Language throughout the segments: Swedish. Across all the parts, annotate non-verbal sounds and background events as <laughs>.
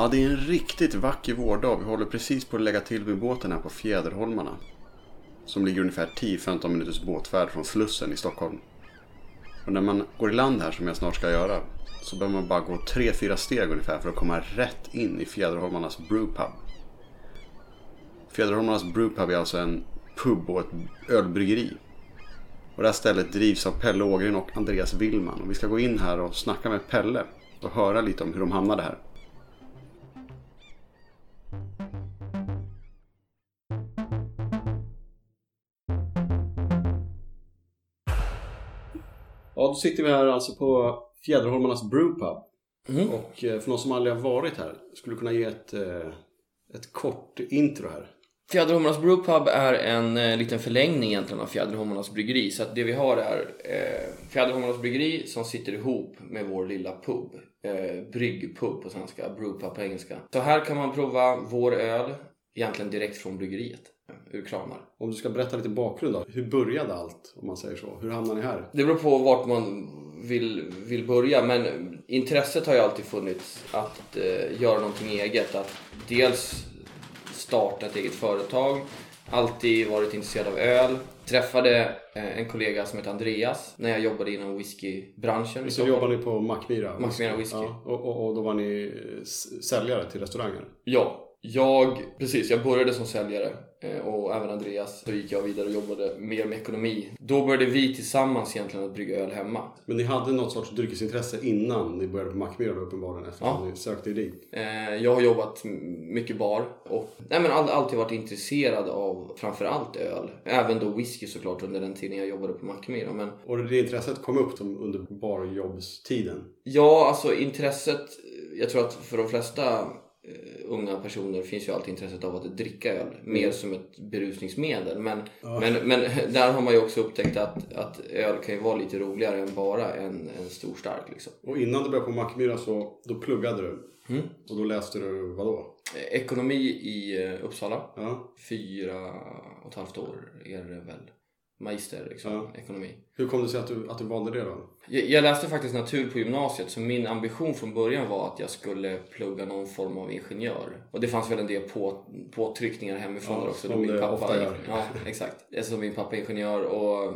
Ja, det är en riktigt vacker vårdag. Vi håller precis på att lägga till vid båten här på Fjäderholmarna. Som ligger ungefär 10-15 minuters båtfärd från Slussen i Stockholm. Och när man går i land här som jag snart ska göra så behöver man bara gå 3-4 steg ungefär för att komma rätt in i Fjäderholmarnas brewpub. Fjäderholmarnas brewpub är alltså en pub och ett ölbryggeri. Och det här stället drivs av Pelle Ågren och Andreas Willman. Och vi ska gå in här och snacka med Pelle och höra lite om hur de hamnade här. Då sitter vi här alltså på Fjäderholmarnas Brewpub. Mm. Och eh, för någon som aldrig har varit här, skulle du kunna ge ett, eh, ett kort intro här? Fjäderholmarnas Brewpub är en eh, liten förlängning egentligen av Fjäderholmarnas Bryggeri. Så att det vi har är eh, Fjäderholmarnas Bryggeri som sitter ihop med vår lilla pub. Eh, bryggpub på svenska, brewpub på engelska. Så här kan man prova vår öl, egentligen direkt från bryggeriet, ur kranar. Om du ska berätta lite bakgrund då. Hur började allt, om man säger så? Hur hamnade ni här? Det beror på vart man vill, vill börja men intresset har ju alltid funnits att eh, göra någonting eget. Att dels starta ett eget företag, alltid varit intresserad av öl. Träffade eh, en kollega som heter Andreas när jag jobbade inom whiskybranschen. Så jobbade ni på Mackmyra? Mackmyra Whisky. Ja, och, och, och då var ni säljare till restauranger? Ja, jag, precis, jag började som säljare och även Andreas. Så gick jag vidare och jobbade mer med ekonomi. Då började vi tillsammans egentligen att brygga öl hemma. Men ni hade något sorts dryckesintresse innan ni började på Mackmyra då uppenbarligen eftersom ni sökte er dit? Eh, Jag har jobbat mycket bar och nej, men all, alltid varit intresserad av framförallt öl. Även då whisky såklart under den tiden jag jobbade på Mackmyra. Men Och det intresset kom upp under barjobbstiden? ja, alltså intresset. Jag tror att för de flesta eh, unga personer finns ju alltid intresset av att dricka öl. Mer som ett berusningsmedel. Men, men, men <laughs> där har man ju också upptäckt att, att öl kan ju vara lite roligare än bara en, en stor stark liksom. Och innan du började på Mackmyra så då pluggade du? Mm. Och då läste du vad då? Eh, Ekonomi i eh, Uppsala. Ja. fyra och ett halvt år är det väl. Magister liksom, Ja. ekonomi. Hur kom det sig att du, att du valde det då? Jag, jag läste faktiskt natur på gymnasiet så min ambition från början var att jag skulle plugga någon form av ingenjör. Och det fanns väl en del på, påtryckningar hemifrån Ja, där också. som då min pappa, ofta gör. Ja, exakt. Eftersom min pappa är ingenjör och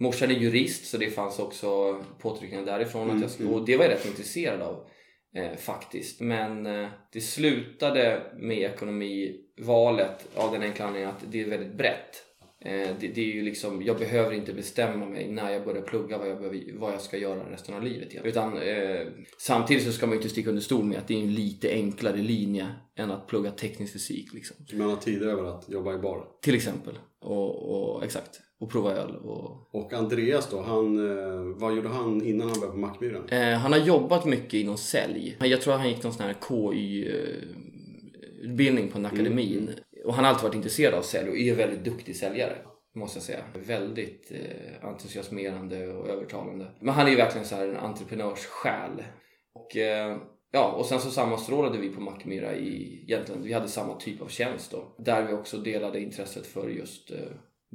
morsan är jurist så det fanns också påtryckningar därifrån. Mm, att jag skulle, och det var jag rätt intresserad av. Eh, faktiskt. Men eh, det slutade med ekonomivalet av den enkla anledningen att det är väldigt brett. Eh, det, det är ju liksom, jag behöver inte bestämma mig när jag börjar plugga vad jag, behöver, vad jag ska göra resten av livet. Igen. Utan, eh, samtidigt så ska man ju inte sticka under stol med att det är en lite enklare linje än att plugga teknisk fysik. Liksom. Man har tid över att jobba i bar. Till exempel. Och, och, exakt. Och prova öl. Och, Och Andreas då, han, eh, vad gjorde han innan han började på Mackmyra? Eh, han har jobbat mycket inom sälj. Jag tror han gick någon sån här KY-utbildning på en akademin. Och han har alltid varit intresserad av sälj och är väldigt duktig säljare. Måste jag säga. Väldigt eh, entusiasmerande och övertalande. Men han är ju verkligen så här en entreprenörssjäl. Och, eh, ja, och sen så sammanstrålade vi på Mackmyra i, egentligen, vi hade samma typ av tjänst då. Där vi också delade intresset för just eh,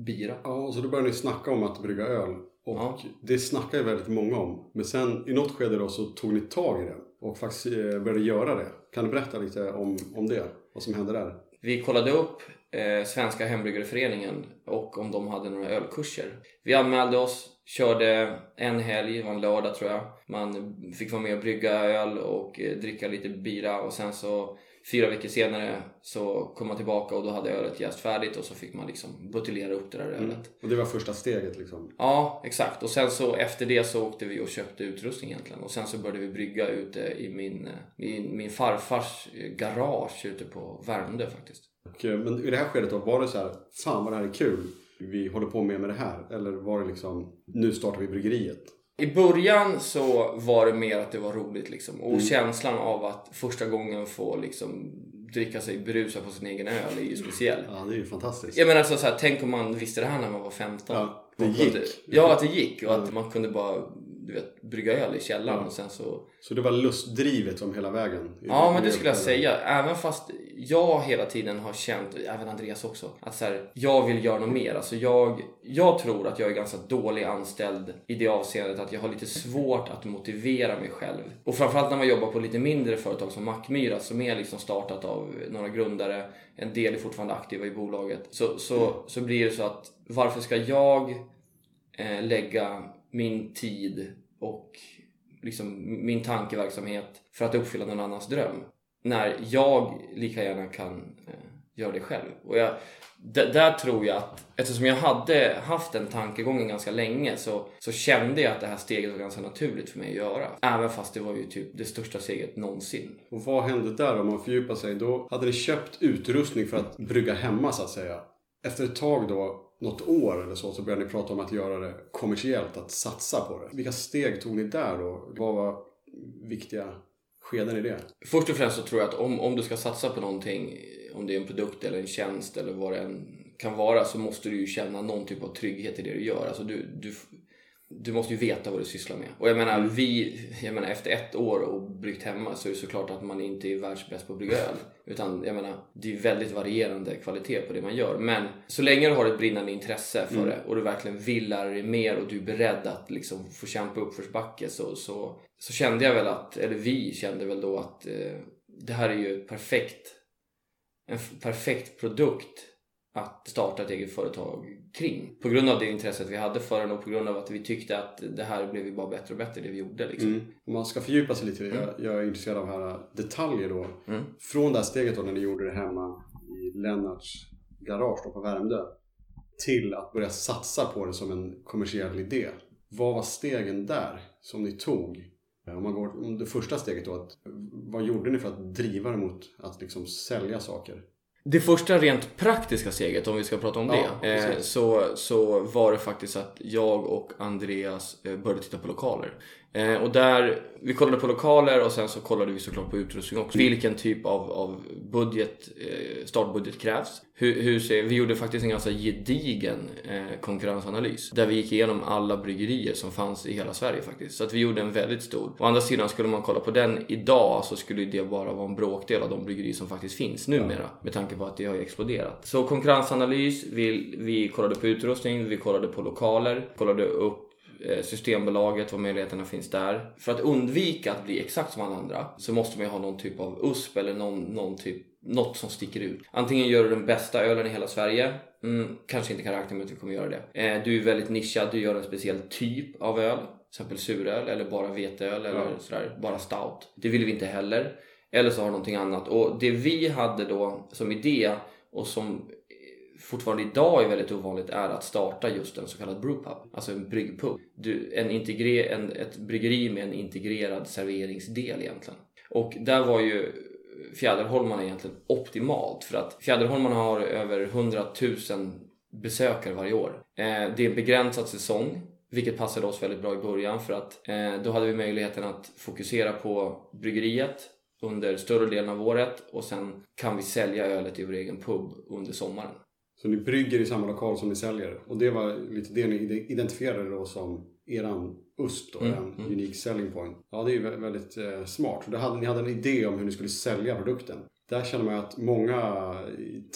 bira. Ja, så då började ni snacka om att brygga öl. Och Ja. det snackar ju väldigt många om. Men sen i något skede då så tog ni tag i det och faktiskt eh, började göra det. Kan du berätta lite om, om det? Vad som hände där? Vi kollade upp eh, Svenska Hembryggareföreningen och om de hade några ölkurser. Vi anmälde oss, körde en helg, det var en lördag tror jag. Man fick vara med och brygga öl och eh, dricka lite bira och sen så fyra veckor senare så kom man tillbaka och då hade ölet jäst färdigt och så fick man liksom buteljera upp det där ölet. Och det var första steget liksom. Ja, exakt. Och sen så efter det så åkte vi och köpte utrustning egentligen. Och sen så började vi brygga ute i min, min, min farfars garage ute på Värmdö faktiskt. Och, eh, men i det här skedet då, var det så här, fan vad det här är kul. Vi håller på med med det här. Eller var det liksom, nu startar vi bryggeriet. I början så var det mer att det var roligt liksom. Och känslan av att första gången få liksom dricka sig berusad på sin egen öl är ju speciell. Ja, det är ju fantastiskt. Jag menar alltså så här, tänk om man visste det här när man var 15. Ja, det gick. Ja, att det gick och att man kunde bara du vet, brygga öl i källaren Ja. och sen så Så det var lustdrivet som hela vägen? Ja, men det skulle jag säga. Även fast jag hela tiden har känt, även Andreas också, att så här, jag vill göra något mer. Alltså jag, jag tror att jag är ganska dålig anställd i det avseendet att jag har lite svårt att motivera mig själv. Och framförallt när man jobbar på lite mindre företag som Mackmyra som är liksom startat av några grundare, en del är fortfarande aktiva i bolaget. Så, så, så blir det så att varför ska jag eh, lägga min tid och liksom min tankeverksamhet för att uppfylla någon annans dröm. När jag lika gärna kan eh, göra det själv. Och jag, d- där tror jag att eftersom jag hade haft den tankegången ganska länge så, så kände jag att det här steget var ganska naturligt för mig att göra. Även fast det var ju typ det största steget någonsin. Och vad hände där om man fördjupar sig? Då hade ni köpt utrustning för att brygga hemma så att säga. Efter ett tag då, något år eller så, så började ni prata om att göra det kommersiellt, att satsa på det. Vilka steg tog ni där då? Vad var viktiga skeden i det? Först och främst så tror jag att om, om du ska satsa på någonting, om det är en produkt eller en tjänst eller vad det än kan vara, så måste du ju känna någon typ av trygghet i det du gör. Alltså du, du, du måste ju veta vad du sysslar med. Och jag menar, vi, jag menar efter ett år och bryggt hemma så är det såklart att man inte är världsbäst på att brygga öl. Utan jag menar, det är väldigt varierande kvalitet på det man gör. Men så länge du har ett brinnande intresse för det och du verkligen vill lära dig mer och du är beredd att liksom få kämpa uppförsbacke så, så, så kände jag väl att, eller vi kände väl då att eh, det här är ju perfekt, en perfekt produkt att starta ett eget företag kring. På grund av det intresset vi hade för den och på grund av att vi tyckte att det här blev ju bara bättre och bättre det vi gjorde. Liksom. Mm. Om man ska fördjupa sig lite, jag, jag är intresserad av här detaljer då. Mm. Från det här steget då när ni gjorde det hemma i Lennarts garage då på Värmdö till att börja satsa på det som en kommersiell idé. Vad var stegen där som ni tog? Om man går om det första steget då, att, vad gjorde ni för att driva det mot att liksom sälja saker? Det första rent praktiska steget, om vi ska prata om Ja, det, eh, så, så var det faktiskt att jag och Andreas eh, började titta på lokaler. Eh, och där, vi kollade på lokaler och sen så kollade vi såklart på utrustning också. Vilken typ av, av budget, eh, startbudget krävs. Hur, hur ser, vi gjorde faktiskt en ganska gedigen eh, konkurrensanalys. Där vi gick igenom alla bryggerier som fanns i hela Sverige faktiskt. Så att vi gjorde en väldigt stor. Å andra sidan skulle man kolla på den idag så skulle det bara vara en bråkdel av de bryggerier som faktiskt finns numera. Med tanke på att det har exploderat. Så konkurrensanalys, vi, vi kollade på utrustning, vi kollade på lokaler, kollade upp Systembolaget, vad möjligheterna finns där. För att undvika att bli exakt som alla andra så måste man ju ha någon typ av USP eller någon, någon typ, något som sticker ut. Antingen gör du den bästa ölen i hela Sverige. Mm, kanske inte kan räkna med att vi kommer göra det. Eh, du är väldigt nischad, du gör en speciell typ av öl. Till exempel suröl eller bara veteöl eller Ja. sådär, bara stout. Det vill vi inte heller. Eller så har du någonting annat. Och det vi hade då som idé och som fortfarande idag är väldigt ovanligt är att starta just en så kallad brewpub. Alltså en bryggpub. Du, en integre, en, ett bryggeri med en integrerad serveringsdel egentligen. Och där var ju Fjäderholmarna egentligen optimalt för att Fjäderholmarna har över 100 000 besökare varje år. Eh, det är en begränsad säsong vilket passade oss väldigt bra i början för att eh, då hade vi möjligheten att fokusera på bryggeriet under större delen av året och sen kan vi sälja ölet i vår egen pub under sommaren. Så ni brygger i samma lokal som ni säljer. Och det var lite det ni identifierade då som eran USP då, Mm, en mm. unique selling point. Ja, det är ju vä- väldigt eh, smart. Det hade, ni hade en idé om hur ni skulle sälja produkten. Där känner man att många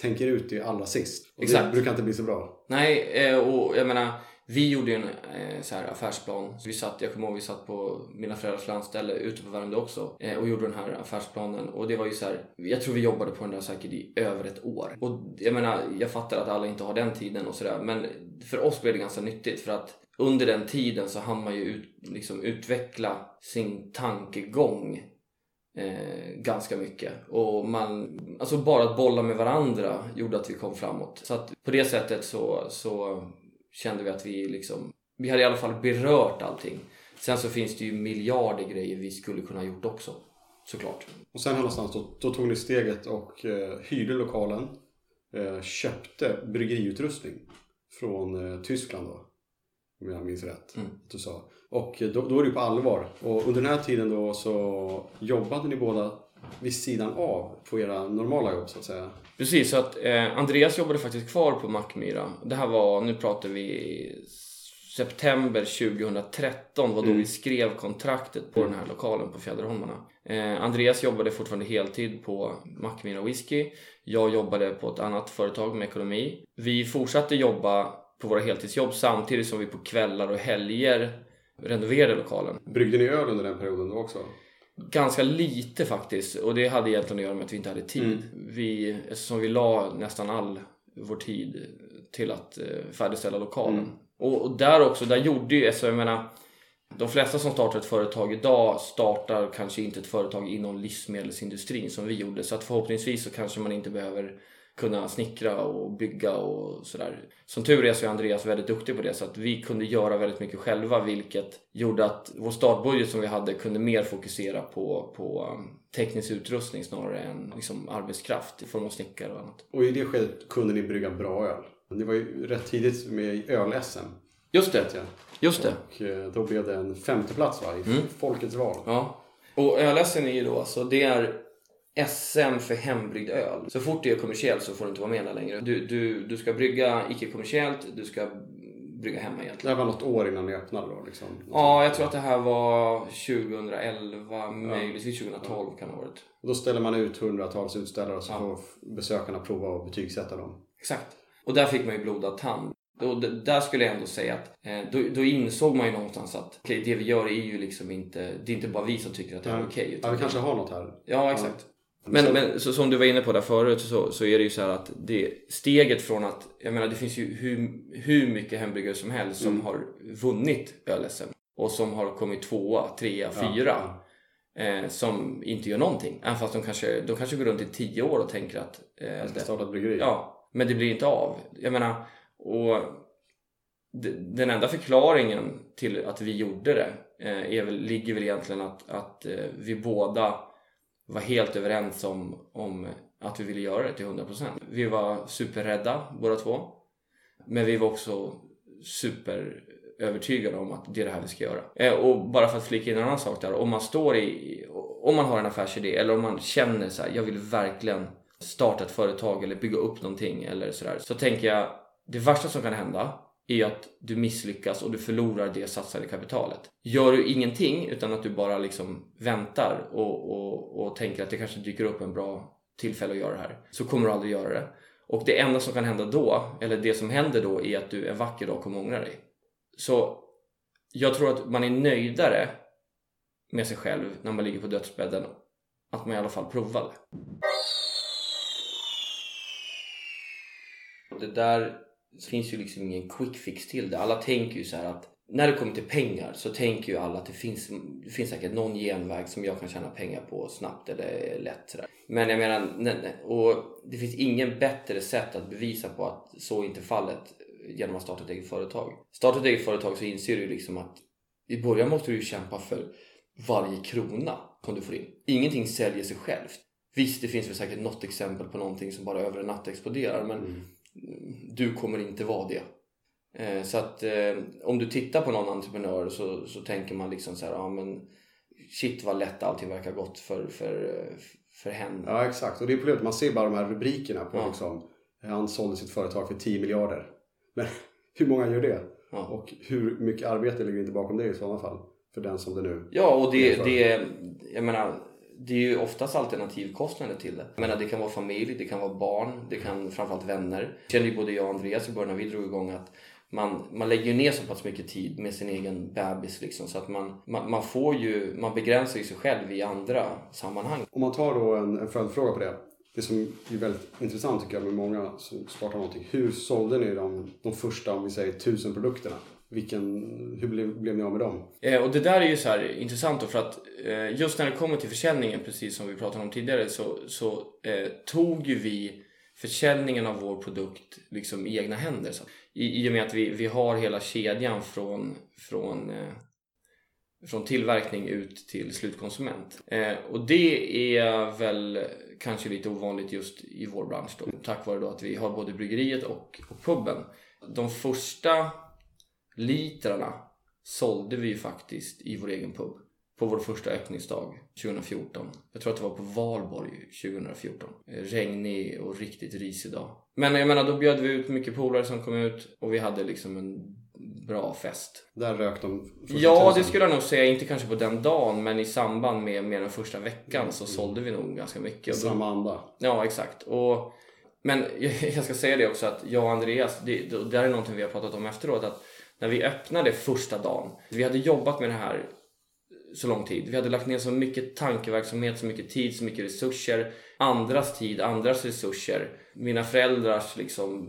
tänker ut det allra sist. Och det Exakt. brukar inte bli så bra. Nej, eh, och jag menar vi gjorde ju en eh, så här affärsplan. Så vi satt, jag kommer ihåg vi satt på mina föräldrars landställe ute på Värmdö också eh, och gjorde den här affärsplanen. Och det var ju så här, jag tror vi jobbade på den där säkert i över ett år. Och jag menar, jag fattar att alla inte har den tiden och sådär. Men för oss blev det ganska nyttigt för att under den tiden så hann man ju ut, liksom utveckla sin tankegång eh, ganska mycket. Och man, alltså bara att bolla med varandra gjorde att vi kom framåt. Så att på det sättet så, så kände vi att vi liksom, vi hade i alla fall berört allting. Sen så finns det ju miljarder grejer vi skulle kunna ha gjort också. Såklart. Och sen här någonstans då, då tog ni steget och eh, hyrde lokalen. Eh, köpte bryggeriutrustning från eh, Tyskland då. Om jag minns rätt. Mm. Att du sa. Och då, då är det ju på allvar. Och under den här tiden då så jobbade ni båda vid sidan av på era normala jobb så att säga. Precis, så att eh, Andreas jobbade faktiskt kvar på Mackmyra. Det här var, nu pratar vi september 2013 var då Mm. vi skrev kontraktet på den här lokalen på Fjäderholmarna. Eh, Andreas jobbade fortfarande heltid på Mackmyra Whisky. Jag jobbade på ett annat företag med ekonomi. Vi fortsatte jobba på våra heltidsjobb samtidigt som vi på kvällar och helger renoverade lokalen. Bryggde ni öl under den perioden också? Ganska lite faktiskt och det hade egentligen att göra med att vi inte hade tid. Mm. Vi, eftersom vi la nästan all vår tid till att eh, färdigställa lokalen. Mm. Och, och där också, där gjorde ju, alltså jag menar de flesta som startar ett företag idag startar kanske inte ett företag inom livsmedelsindustrin som vi gjorde. Så att förhoppningsvis så kanske man inte behöver kunna snickra och bygga och sådär. Som tur är så är Andreas väldigt duktig på det så att vi kunde göra väldigt mycket själva vilket gjorde att vår startbudget som vi hade kunde mer fokusera på, på um, teknisk utrustning snarare än liksom arbetskraft i form av snickare och annat. Och i det skedet kunde ni brygga bra öl. Det var ju rätt tidigt med öl-SM. Just det, just det. Och eh, då blev det en femteplats va? I Mm. Folkets val. Ja. Och öl-SM är ju då alltså, det är SM för hembryggd öl. Så fort det är kommersiellt så får du inte vara med där längre. Du, du, du ska brygga icke-kommersiellt, du ska brygga hemma Det egentligen. här var något år innan ni öppnade då liksom? Ja, jag tror att det här var 2011, möjligtvis 2012 kan det ha varit. Och då ställer man ut hundratals utställare och så Ja. får besökarna prova och betygsätta dem. Exakt. Och där fick man ju blodad tand. Och där skulle jag ändå säga att eh, då, då insåg man ju någonstans att okej, det vi gör är ju liksom inte, det är inte bara vi som tycker att det är Ja. okej. Ja, utan vi kanske har något här. Ja, exakt. Men, Så- men så, som du var inne på där förut så, så är det ju så här att det steget från att, jag menar det finns ju hur, hur mycket hembryggare som helst som Mm. har vunnit öl-SM och som har kommit tvåa, trea, Ja, fyra eh, som inte gör någonting. Även fast de kanske, de kanske går runt i tio år och tänker att eh, Jag ska det, starta ett bryggeri. Ja, men det blir inte av. Jag menar, och den enda förklaringen till att vi gjorde det eh, är väl, ligger väl egentligen att, att eh, vi båda var helt överens om, om att vi ville göra det till 100%. Vi var superrädda båda två. Men vi var också super övertygade om att det är det här vi ska göra. Eh, och bara för att flika in en annan sak där. Om man står i, om man har en affärsidé eller om man känner så här, jag vill verkligen starta ett företag eller bygga upp någonting eller sådär. Så tänker jag, det värsta som kan hända är ju att du misslyckas och du förlorar det satsade kapitalet. Gör du ingenting utan att du bara liksom väntar och, och, och tänker att det kanske dyker upp en bra tillfälle att göra det här så kommer du aldrig göra det. Och det enda som kan hända då, eller det som händer då är att du en vacker dag kommer ångra dig. Så jag tror att man är nöjdare med sig själv när man ligger på dödsbädden att man i alla fall provade. Det där det finns ju liksom ingen quick fix till det. Alla tänker ju så här att när det kommer till pengar så tänker ju alla att det finns, det finns säkert någon genväg som jag kan tjäna pengar på snabbt eller lätt. Sådär. Men jag menar, nej, nej. och det finns ingen bättre sätt att bevisa på att så inte är fallet genom att starta ett eget företag. Starta ett eget företag så inser du liksom att i början måste du ju kämpa för varje krona som du får in. Ingenting säljer sig självt. Visst, det finns väl säkert något exempel på någonting som bara över en natt exploderar men Mm du kommer inte vara det. Eh, Så att eh, om du tittar på någon entreprenör så, så tänker man liksom så här, ja men shit vad lätt allting verkar gott för, för, eh, för henne. Ja, exakt. Och det är problemet. Man ser bara de här rubrikerna på Ja. liksom, han sålde sitt företag för 10 miljarder. Men <laughs> hur många gör det? Ja. Och hur mycket arbete ligger inte bakom det i sådana fall? För den som det nu... Ja, och det, det, jag menar, det är ju oftast alternativkostnader till det. Jag menar, det kan vara familj, det kan vara barn, det kan framförallt vänner. Jag kände ju både jag och Andreas i början när vi drog igång att man, man lägger ju ner så pass mycket tid med sin egen bebis liksom, så att man, man, man får ju, man begränsar ju sig själv i andra sammanhang. Om man tar då en, en följdfråga på det. Det som är väldigt intressant tycker jag med många som startar någonting. Hur sålde ni de, de första, om vi säger, tusen produkterna? Vilken, hur blev, blev ni av med dem? Eh, och det där är ju så här intressant då för att eh, just när det kommer till försäljningen, precis som vi pratade om tidigare, så, så eh, tog ju vi försäljningen av vår produkt liksom i egna händer. Så. I, I och med att vi, vi har hela kedjan från, från, eh, från tillverkning ut till slutkonsument. Eh, och det är väl kanske lite ovanligt just i vår bransch då, tack vare då att vi har både bryggeriet och, och puben. De första litrarna sålde vi ju faktiskt i vår egen pub på vår första öppningsdag 2014. Jag tror att det var på Valborg 2014. Eh, Regnig och riktigt risig dag. Men jag menar, då bjöd vi ut mycket polare som kom ut och vi hade liksom en bra fest. Där rök de Ja, tusen. det skulle jag nog säga. Inte kanske på den dagen, men i samband med, med den första veckan så sålde vi nog ganska mycket. Och då- samma anda. Ja, exakt. Och, men jag, <laughs> jag ska säga det också att jag och Andreas, det, det där är någonting vi har pratat om efteråt. Att när vi öppnade första dagen, vi hade jobbat med det här så lång tid. Vi hade lagt ner så mycket tankeverksamhet, så mycket tid, så mycket resurser. Andras tid, andras resurser. Mina föräldrars liksom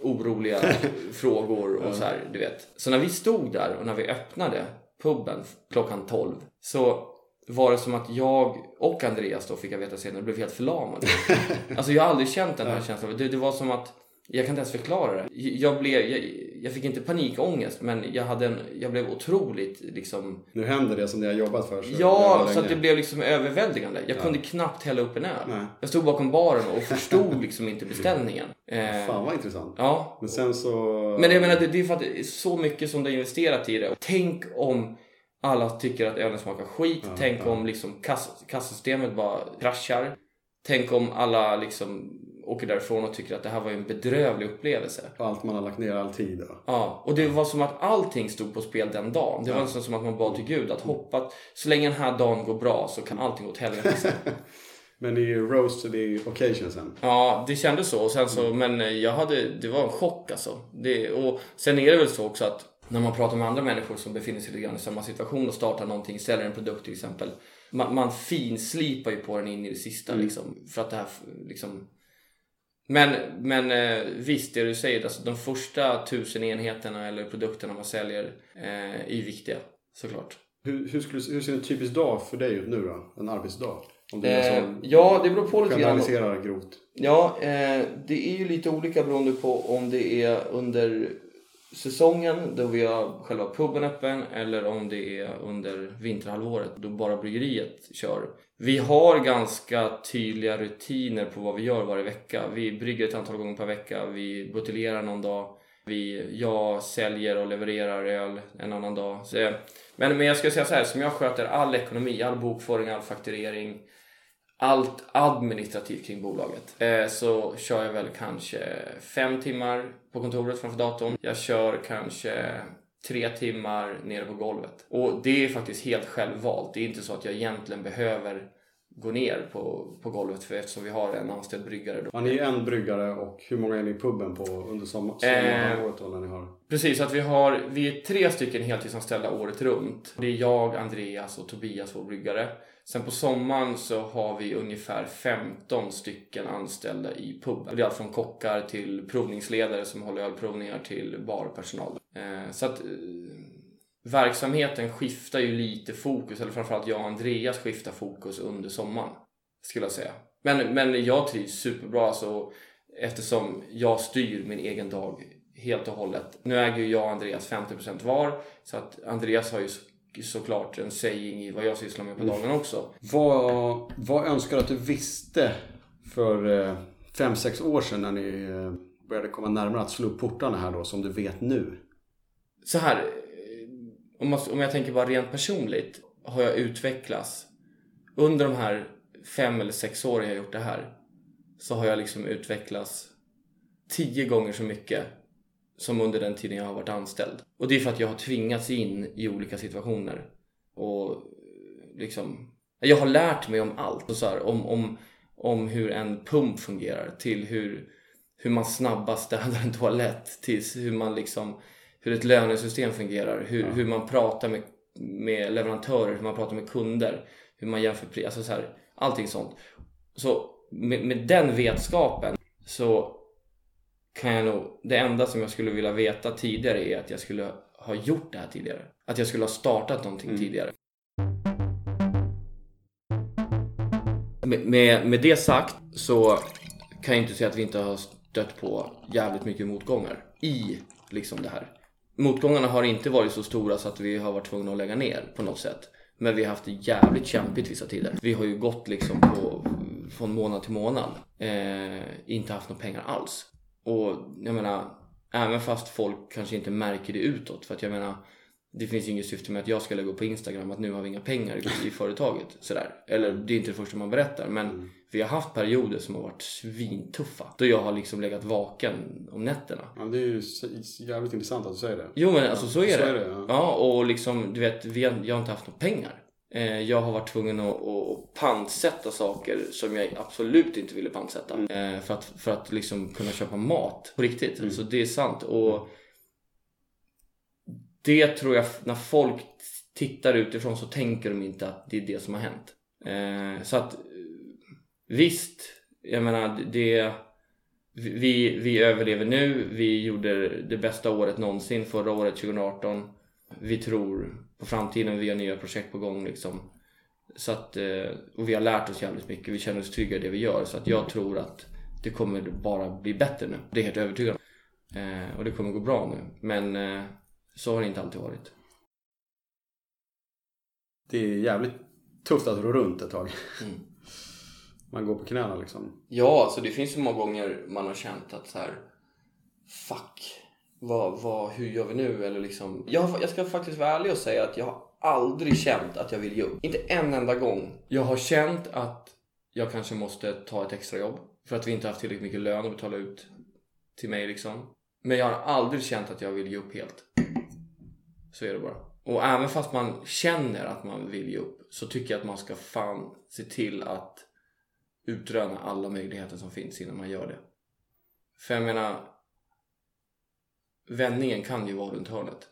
oroliga <laughs> frågor och så här, du vet. Så när vi stod där och när vi öppnade puben klockan 12 så var det som att jag och Andreas då fick jag veta senare blev helt förlamade. <laughs> Alltså jag har aldrig känt den här känslan. Det, det var som att jag kan inte ens förklara det. Jag, blev, jag, jag fick inte panikångest men jag, hade en, jag blev otroligt liksom Nu händer det som ni har jobbat för så Ja, så att det blev liksom överväldigande. Jag kunde knappt hälla upp en öl. Nej. Jag stod bakom baren och förstod <laughs> liksom inte beställningen. Eh, Fan vad intressant. ja, Men sen så... men jag menar det, det är för att det är så mycket som det är investerat i det. Tänk om alla tycker att ölen smakar skit. Tänk om liksom kass, kassasystemet bara kraschar. Tänk om alla liksom åker därifrån och tycker att det här var ju en bedrövlig upplevelse. Allt man har lagt ner all tid då. Ja, och det var som att allting stod på spel den dagen. Det var nästan som att man bad till Gud att hoppa så länge den här dagen går bra så kan allting gå åt helvete. <laughs> Men ni roasted i occasion sen. Ja, det kändes så. Och sen så men jag hade, det var en chock alltså. Det, och sen är det väl så också att när man pratar med andra människor som befinner sig lite grann i samma situation och startar någonting, säljer en produkt till exempel. Man, man finslipar ju på den in i det sista liksom. För att det här liksom... Men, men eh, visst, det du säger, alltså de första tusen enheterna eller produkterna man säljer eh, är viktiga såklart. Hur, hur, skulle, hur ser en typisk dag för dig ut nu då? En arbetsdag? Om du Eh, alltså ja, det beror på lite grann. grovt. Ja, eh, det är ju lite olika beroende på om det är under säsongen då vi har själva puben öppen eller om det är under vinterhalvåret då bara bryggeriet kör. Vi har ganska tydliga rutiner på vad vi gör varje vecka. Vi brygger ett antal gånger per vecka, vi buteljerar någon dag, vi, jag säljer och levererar öl en annan dag. Så, men, men jag ska säga så här, som jag sköter all ekonomi, all bokföring, all fakturering allt administrativt kring bolaget eh, så kör jag väl kanske fem timmar på kontoret framför datorn. Jag kör kanske tre timmar nere på golvet. Och det är faktiskt helt självvalt. Det är inte så att jag egentligen behöver gå ner på, på golvet för eftersom vi har en anställd bryggare. Då. Ja, ni är en bryggare och hur många är ni i puben på under sommar, Eh. sommarhalvåret då när ni har? Precis, att vi har vi är tre stycken heltidsanställda året runt. Det är jag, Andreas och Tobias, vår bryggare. Sen på sommaren så har vi ungefär 15 stycken anställda i puben. Det är allt från kockar till provningsledare som håller ölprovningar till barpersonal. Eh, så att eh, verksamheten skiftar ju lite fokus, eller framförallt jag och Andreas skiftar fokus under sommaren. Skulle jag säga. Men, men jag trivs superbra alltså, eftersom jag styr min egen dag helt och hållet. Nu äger ju jag och Andreas 50% var så att Andreas har ju såklart en saying i vad jag sysslar med på dagen också. Vad, vad önskar du att du visste för eh, fem sex år sedan när ni eh, började komma närmare att slå upp portarna här då som du vet nu? Så här, eh, om, man, om jag tänker bara rent personligt har jag utvecklats under de här fem eller sex åren jag gjort det här så har jag liksom utvecklats tio gånger så mycket som under den tiden jag har varit anställd. Och det är för att jag har tvingats in i olika situationer. Och liksom... Jag har lärt mig om allt. Och så här, om, om, om hur en pump fungerar till hur, hur man snabbast städar en toalett till hur man liksom hur ett lönesystem fungerar, hur, hur man pratar med, med leverantörer, hur man pratar med kunder, hur man jämför pris, alltså så här, allting sånt. Så med, med den vetskapen så kan jag nog, det enda som jag skulle vilja veta tidigare är att jag skulle ha gjort det här tidigare. Att jag skulle ha startat någonting tidigare. Med, med, med det sagt så kan jag inte säga att vi inte har stött på jävligt mycket motgångar i liksom det här. Motgångarna har inte varit så stora så att vi har varit tvungna att lägga ner på något sätt. Men vi har haft det jävligt kämpigt vissa tider. Vi har ju gått liksom på, från månad till månad. Eh, inte haft några pengar alls. Och jag menar, även fast folk kanske inte märker det utåt. För att jag menar, det finns ju inget syfte med att jag ska lägga upp på Instagram att nu har vi inga pengar i, företaget. Sådär. Eller det är inte det första man berättar. Men Mm. vi har haft perioder som har varit svintuffa. Då jag har liksom legat vaken om nätterna. Ja, det är ju jävligt intressant att du säger det. Jo men alltså så är så det. är det, ja. ja. och liksom du vet, vi har, jag har inte haft några pengar. Eh, jag har varit tvungen att, att pantsätta saker som jag absolut inte ville pantsätta. Mm. Eh, för att, för att liksom kunna köpa mat på riktigt. Så det är sant. Och det tror jag, när folk tittar utifrån så tänker de inte att det är det som har hänt. Eh, så att visst, jag menar det vi, vi överlever nu. Vi gjorde det bästa året någonsin förra året 2018. Vi tror på framtiden. Vi har nya projekt på gång liksom. Så att, eh, och vi har lärt oss jävligt mycket. Vi känner oss trygga i det vi gör. Så att jag tror att det kommer bara bli bättre nu. Det är helt övertygad. Eh, och det kommer gå bra nu. Men eh, så har det inte alltid varit. Det är jävligt tufft att ro runt ett tag. Mm. <laughs> Man går på knäna liksom. Ja, alltså det finns ju många gånger man har känt att så här Fuck, vad, vad, hur gör vi nu? Eller liksom, jag, jag ska faktiskt vara ärlig och säga att jag har aldrig känt att jag vill ge upp. Inte en enda gång. Jag har känt att jag kanske måste ta ett extra jobb för att vi inte haft tillräckligt mycket lön att betala ut till mig liksom. Men jag har aldrig känt att jag vill ge upp helt. Så är det bara. Och även fast man känner att man vill ge upp så tycker jag att man ska fan se till att utröna alla möjligheter som finns innan man gör det. För jag menar, vändningen kan ju vara runt hörnet.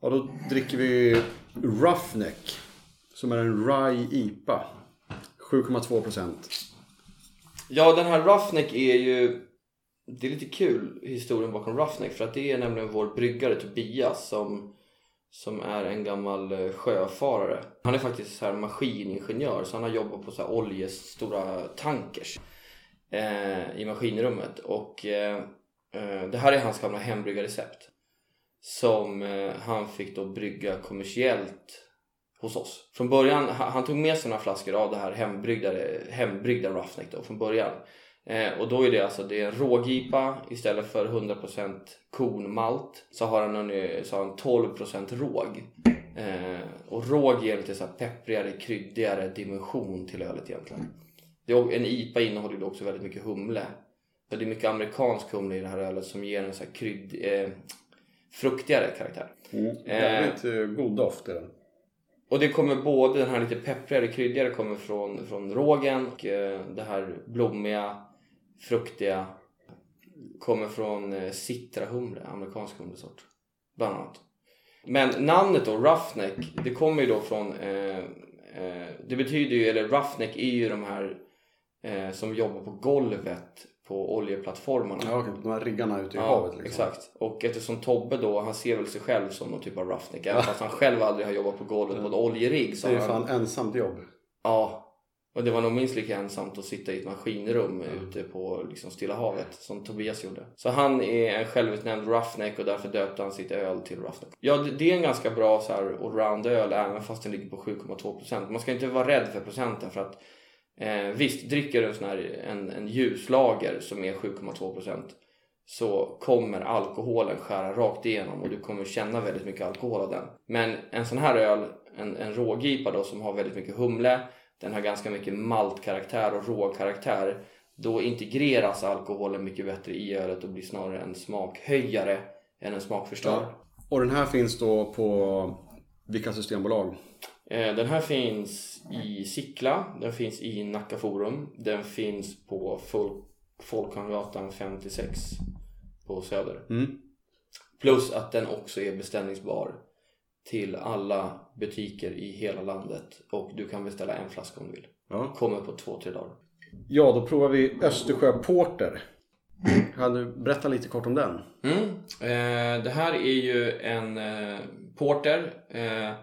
Ja, då dricker vi Roughneck. Som är en Rye IPA. 7,2%. Ja, den här Roughneck är ju... Det är lite kul historien bakom Roughneck för att det är nämligen vår bryggare Tobias som, som är en gammal eh, sjöfarare. Han är faktiskt så här maskiningenjör så han har jobbat på så här oljestora tankers eh, i maskinrummet och eh, eh, det här är hans gamla hembryggarrecept som eh, han fick då brygga kommersiellt hos oss. Från början, han, han tog med sig några flaskor av det här hembryggda, hembryggda Roughneck då från början. Eh, och då är det alltså det är en rågipa istället för 100% kornmalt så har han, en, så har han 12% råg. Eh, och råg ger lite så här pepprigare, kryddigare dimension till ölet egentligen. En IPA innehåller ju också väldigt mycket humle. Så det är mycket amerikansk humle i det här ölet som ger en så här krydd, eh, fruktigare karaktär. Jävligt eh, god doft är den. Och det kommer både den här lite pepprigare, kryddigare kommer från, från rågen och eh, det här blommiga, fruktiga kommer från eh, citrahumle, amerikansk humlesort. Bland annat. Men namnet då, Roughneck, det kommer ju då från eh, eh, det betyder ju, eller Roughneck är ju de här eh, som jobbar på golvet på oljeplattformarna. Ja, okej. De här riggarna ute i Ja, havet liksom. exakt. Och eftersom Tobbe då, han ser väl sig själv som någon typ av roughneck. Även fast han själv aldrig har jobbat på golvet på en oljerigg. Så Det är har fan han, ensamt jobb. ja. Och det var nog minst lika ensamt att sitta i ett maskinrum ute på liksom Stilla havet som Tobias gjorde. Så han är en självutnämnd roughneck och därför döpte han sitt öl till roughneck. Ja, det, det är en ganska bra så här allround öl även fast den ligger på 7,2%. Man ska inte vara rädd för procenten för att eh, visst, dricker du en sån här en, en ljuslager som är 7,2% så kommer alkoholen skära rakt igenom och du kommer känna väldigt mycket alkohol av den. Men en sån här öl, en, en rågipa då som har väldigt mycket humle, den har ganska mycket maltkaraktär och råkaraktär. Då integreras alkoholen mycket bättre i ölet och blir snarare en smakhöjare än en smakförstörare. Och den här finns då på vilka systembolag? Eh, Den här finns i Sickla, den finns i Nacka Forum, den finns på Folk, Folkungagatan 56 på Söder. Mm. Plus att den också är beställningsbar till alla butiker i hela landet och du kan beställa en flaska om du vill. Ja. Kommer på två, tre dagar. ja, då provar vi Östersjö Porter. Kan du berätta lite kort om den? Mm. Eh, det här är ju en eh, porter. Eh, eh,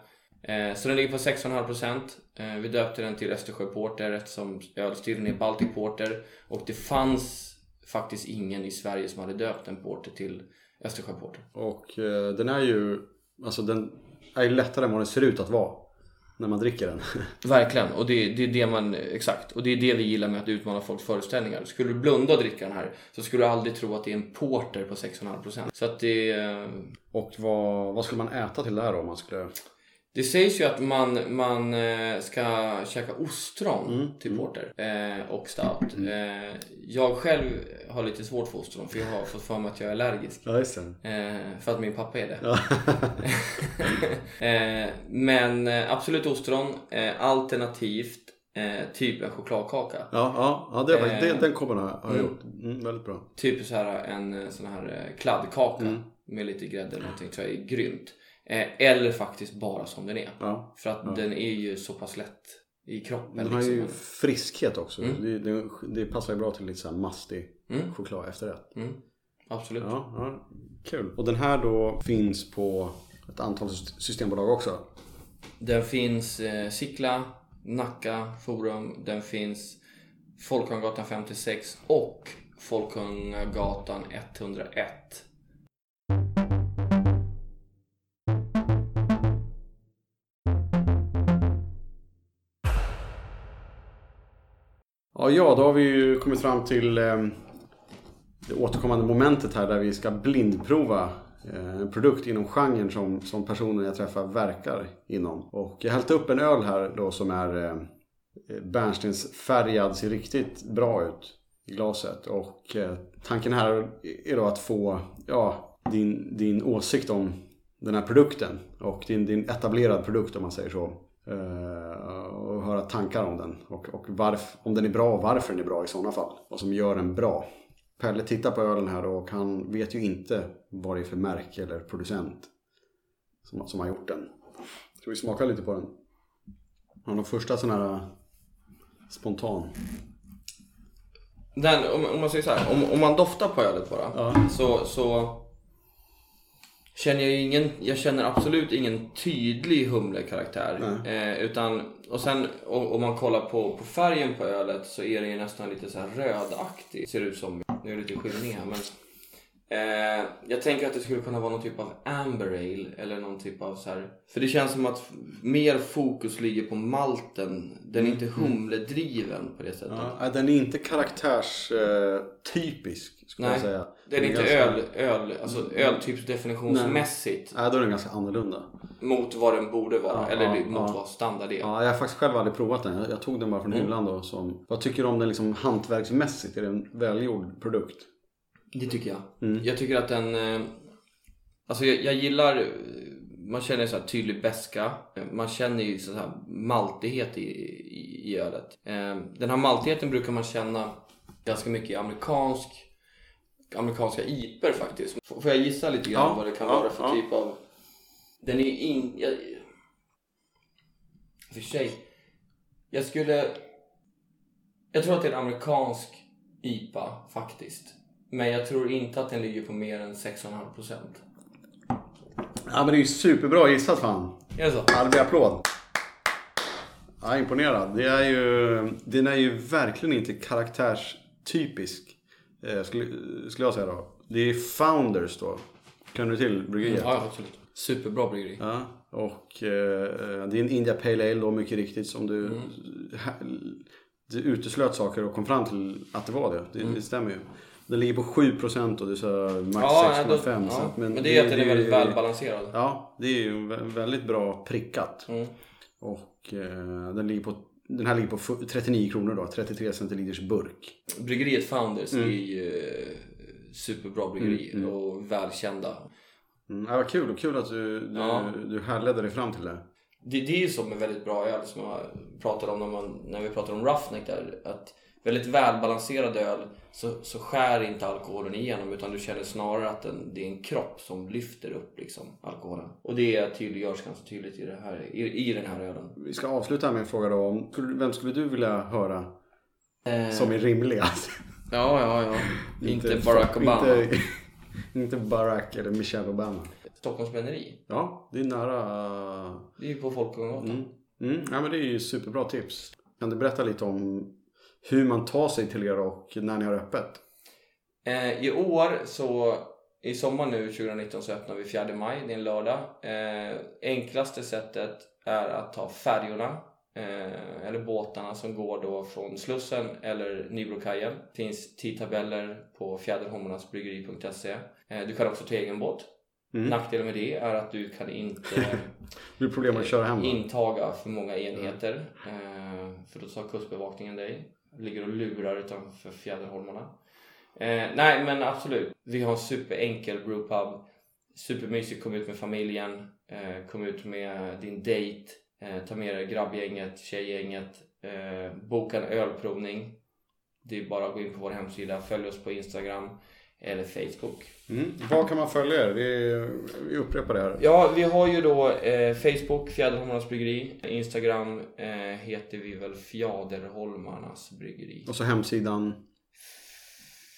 så den ligger på 6,5%. Eh, vi döpte den till Östersjö Porter eftersom ölstilen är Baltic Porter. Och det fanns faktiskt ingen i Sverige som hade döpt en porter till Östersjö Porter. Och eh, den är ju alltså den är ju lättare än vad den ser ut att vara. när man dricker den. <laughs> Verkligen, och det, det är det man, exakt. Och det är det vi gillar med att utmana folks föreställningar. Skulle du blunda och dricka den här så skulle du aldrig tro att det är en porter på 6,5%. Så att det... eh, Och vad, vad skulle man äta till det här då? Om man skulle... Det sägs ju att man, man eh, ska käka ostron Mm, till porter eh, och stout. Eh, jag själv har lite svårt för ostron för jag har fått för mig att jag är allergisk. Ja. Eh, för att min pappa är det. Ja. <laughs> eh, men eh, absolut ostron. Alternativt typ en chokladkaka. Ja, ja, ja det Eh, det, den kommer har jag mm. gjort. Mm, väldigt bra. Typ så här en sån här kladdkaka Mm. med lite grädde eller någonting tror jag är grymt. Eh, eller faktiskt bara som den är. Ja. För att den är ju så pass lätt i kroppen. Den har ju liksom. friskhet också. Mm. Det, det, det passar ju bra till lite så här mastig Mm. choklad efterrätt. Mm. Absolut. Ja, ja, kul. Och den här då finns på ett antal sys- systembolag också. Den finns eh, Sickla, Nacka, Forum. Den finns Folkungagatan 56 och Folkungagatan 101. Ja, ja, då har vi ju kommit fram till ehm, det återkommande momentet här där vi ska blindprova eh, en produkt inom genren som, som personen jag träffar verkar inom. Och jag har hällt upp en öl här då som är eh, bärnstensfärgad, ser riktigt bra ut i glaset. Och eh, tanken här är då att få ja, din, din åsikt om den här produkten och din, din etablerad produkt om man säger så. Eh, och höra tankar om den och, och varf, om den är bra och varför den är bra i sådana fall. Vad som gör den bra. Pelle tittar på ölen här och han vet ju inte vad det är för märke eller producent som, som har gjort den. Ska vi smaka lite på den? Han har första sån här spontan. Den, om, om man säger så här, om, om man doftar på ölet bara Ja. så, så känner jag ingen, jag känner absolut ingen tydlig humlekaraktär. Eh, utan, och sen om, om man kollar på, på färgen på ölet så är den ju nästan lite så här rödaktig. Ser ut som, nu är det lite skillning här men Eh, jag tänker att det skulle kunna vara någon typ av amber ale eller någon typ av så här. För det känns som att mer fokus ligger på malten. Den är inte humledriven på det sättet. Ja, nej, den är inte karaktärstypisk skulle jag Nej, säga. Den är inte ganska- öl, öl, alltså öltypsdefinitionsmässigt Nej, då är den ganska annorlunda. mot vad den borde vara. Ja, eller ja, mot ja. vad standard är. Ja, jag har faktiskt själv aldrig provat den. Jag, jag tog den bara från hyllan då. Som, vad tycker du om den liksom hantverksmässigt? Är det en välgjord produkt? Det tycker jag. Mm. Jag tycker att den... eh, Alltså jag, jag gillar... eh, Man känner så tydlig beska. Man känner ju så här maltighet i, i, i ölet. Eh, Den här maltigheten brukar man känna ganska mycket i amerikansk amerikanska iper faktiskt. Får jag gissa lite grann Ja, vad det kan ja, vara för ja. typ av... Den är ju in... Jag, för sig. Jag skulle... Jag tror att det är en amerikansk IPA faktiskt. Men jag tror inte att den ligger på mer än 6,5%. Ja, men det är ju superbra gissat fan. Är det så? Ja, det blir applåd. Ja, imponerad. Det är ju, den är ju verkligen inte karaktärstypisk. Eh, skulle, skulle jag säga då. Det är Founders då. Kan du till bryggeriet? Ja, absolut. Superbra bryggeri. Ja, och eh, det är en India Pale Ale då mycket riktigt som du... Mm. Du uteslöt saker och kom fram till att det var det. Det, Mm. det stämmer ju. Den ligger på 7% och du sa max Ja, då, 6,5. ja. att- Men, det är att den är väldigt välbalanserad. Ja, det är ju vä- väldigt bra prickat. Mm. Och eh, den, ligger på, den här ligger på fu- 39 kronor då. 33 centiliters burk. Bryggeriet Founders Mm. är ju eh, superbra bryggeri och välkända. Mm, ja, vad kul. Och kul att du, du, Ja. du härledde dig fram till det. Det, det är ju så med väldigt bra öl som jag pratade om när, man, när vi pratade om Roughneck där. Att väldigt välbalanserad öl så, så skär inte alkoholen igenom utan du känner snarare att den, det är en kropp som lyfter upp liksom, alkoholen. Och det tydliggörs ganska tydligt i, det här, i, i den här ölen. Vi ska avsluta med en fråga då. Om, vem skulle du vilja höra Eh, som är rimligast? Ja, ja, ja. <laughs> Inte, Barack Obama. Inte, <laughs> inte Barack eller Michelle Obama. Stockholms bränneri. Ja, det är nära. Det är ju på Folkungagatan. Mm. Mm. Ja, men det är ju superbra tips. Kan du berätta lite om hur man tar sig till er och när ni har öppet? Eh, I år så i sommar nu 2019 så öppnar vi 4 maj, det är en lördag. Eh, enklaste sättet är att ta färjorna eh, eller båtarna som går då från Slussen eller Nybrokajen. Det finns tidtabeller på fjäderholmarnasbryggeri.se. Eh, du kan också ta egen båt. Mm. Nackdelen med det är att du kan inte <laughs> Det problem att köra hem intaga för många enheter. Eh, för då tar kustbevakningen dig. Ligger och lurar utanför fjäderholmarna. Eh, nej men absolut. Vi har en superenkel brewpub. Supermysigt, kom ut med familjen. Eh, kom ut med din date. Eh, ta med dig grabbgänget, tjejgänget. Eh, boka en ölprovning. Det är bara att gå in på vår hemsida. Följ oss på Instagram eller Facebook. Mm. Var kan man följa er? Vi, vi upprepar det här. Ja, vi har ju då eh, Facebook, Fjäderholmarnas Bryggeri. Instagram eh, heter vi väl Fjaderholmarnas Bryggeri. Och så hemsidan.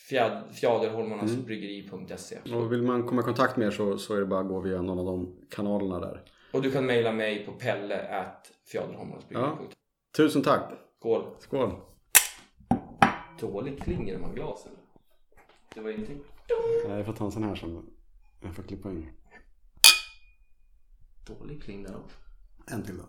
Fjäd, Fjaderholmarnasbryggeri.se Och vill man komma i kontakt med er så, så är det bara att gå via någon av de kanalerna där. Och du kan mejla mig på pelle fjaderholmarnasbryggeri.se. Tusen tack! Skål! Skål! Dåligt klinger man glasen. Det var ingenting. Jag får ta en sån här som jag får klippa in. Dålig kling där också. En till då.